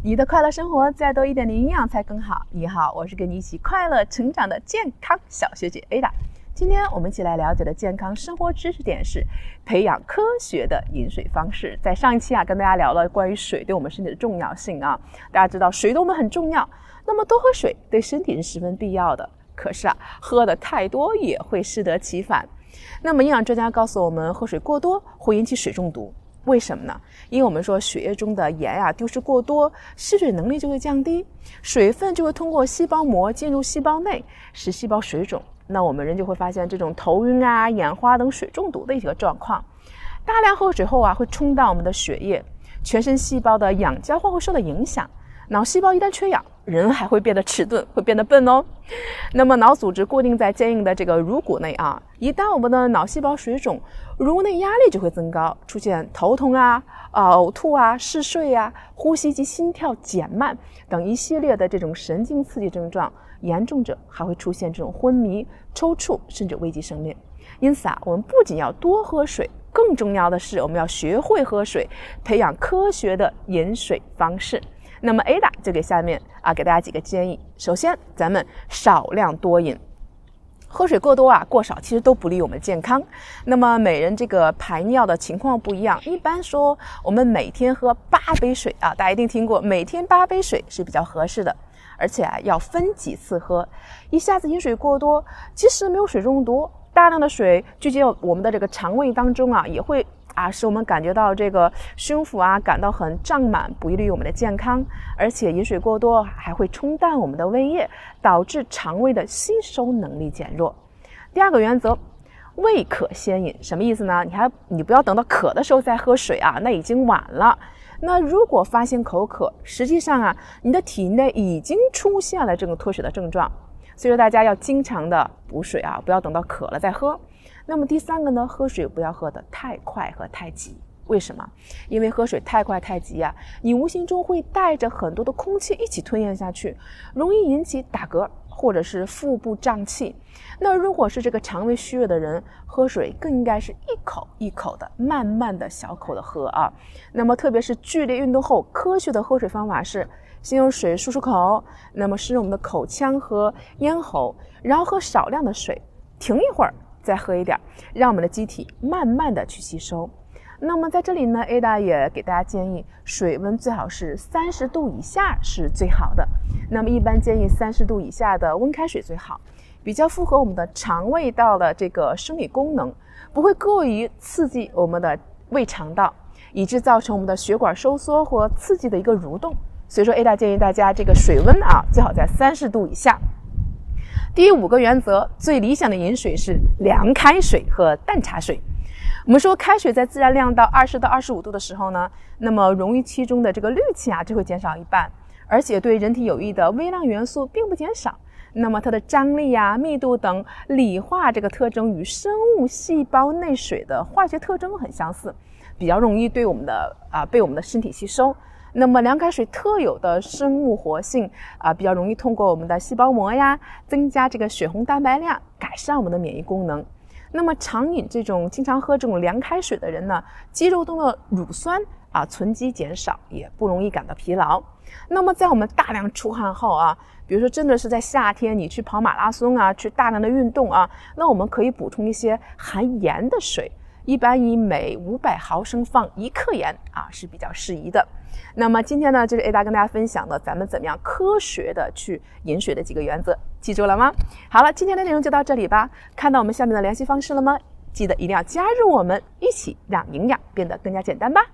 你的快乐生活再多一点的营养才更好。你好，我是跟你一起快乐成长的健康小学姐 Ada。今天我们一起来了解的健康生活知识点是培养科学的饮水方式。在上一期啊，跟大家聊了关于水对我们身体的重要性啊。大家知道水对我们很重要，那么多喝水对身体是十分必要的。可是啊，喝的太多也会适得其反。那么营养专家告诉我们，喝水过多会引起水中毒。为什么呢？因为我们说血液中的盐啊丢失过多，吸水能力就会降低，水分就会通过细胞膜进入细胞内，使细胞水肿。那我们人就会发现这种头晕啊、眼花等水中毒的一个状况。大量喝水后啊，会冲淡我们的血液，全身细胞的氧交换会受到影响。脑细胞一旦缺氧，人还会变得迟钝，会变得笨哦。那么脑组织固定在坚硬的这个颅骨内啊，一旦我们的脑细胞水肿，颅内压力就会增高，出现头痛啊、呕吐啊、嗜睡啊、呼吸及心跳减慢等一系列的这种神经刺激症状，严重者还会出现这种昏迷、抽搐，甚至危及生命。因此啊，我们不仅要多喝水，更重要的是我们要学会喝水，培养科学的饮水方式。那么 Ada 就给下面啊给大家几个建议。首先，咱们少量多饮，喝水过多啊过少其实都不利我们健康。那么每人这个排尿的情况不一样，一般说我们每天喝八杯水啊，大家一定听过，每天八杯水是比较合适的。而且啊要分几次喝，一下子饮水过多，即使没有水中毒，大量的水聚集到我们的这个肠胃当中啊，也会。啊，使我们感觉到这个胸腹啊感到很胀满，不利于我们的健康。而且饮水过多还会冲淡我们的胃液，导致肠胃的吸收能力减弱。第二个原则，未渴先饮，什么意思呢？你还你不要等到渴的时候再喝水啊，那已经晚了。那如果发现口渴，实际上啊，你的体内已经出现了这个脱水的症状。所以说大家要经常的补水啊，不要等到渴了再喝。那么第三个呢，喝水不要喝得太快和太急。为什么？因为喝水太快太急呀，你无形中会带着很多的空气一起吞咽下去，容易引起打嗝或者是腹部胀气。那如果是这个肠胃虚弱的人，喝水更应该是一口一口的，慢慢的小口的喝啊。那么特别是剧烈运动后，科学的喝水方法是先用水漱漱口，那么湿润我们的口腔和咽喉，然后喝少量的水，停一会儿。再喝一点，让我们的机体慢慢的去吸收。那么在这里呢，Ada 也给大家建议，水温最好是三十度以下是最好的。那么一般建议三十度以下的温开水最好，比较符合我们的肠胃道的这个生理功能，不会过于刺激我们的胃肠道，以致造成我们的血管收缩或刺激的一个蠕动。所以说，Ada 建议大家这个水温啊，最好在三十度以下。第五个原则，最理想的饮水是凉开水和淡茶水。我们说开水在自然晾到二十到二十五度的时候呢，那么溶于其中的这个氯气啊就会减少一半，而且对人体有益的微量元素并不减少。那么它的张力呀、密度等理化这个特征与生物细胞内水的化学特征很相似，比较容易对我们的啊被我们的身体吸收。那么凉开水特有的生物活性啊，比较容易通过我们的细胞膜呀，增加这个血红蛋白量，改善我们的免疫功能。那么常饮这种经常喝这种凉开水的人呢，肌肉中的乳酸啊存积减少，也不容易感到疲劳。那么在我们大量出汗后啊，比如说真的是在夏天你去跑马拉松啊，去大量的运动啊，那我们可以补充一些含盐的水。一般以每五百毫升放一克盐啊是比较适宜的。那么今天呢，就是 A 大跟大家分享的，咱们怎么样科学的去饮水的几个原则，记住了吗？好了，今天的内容就到这里吧。看到我们下面的联系方式了吗？记得一定要加入我们，一起让营养变得更加简单吧。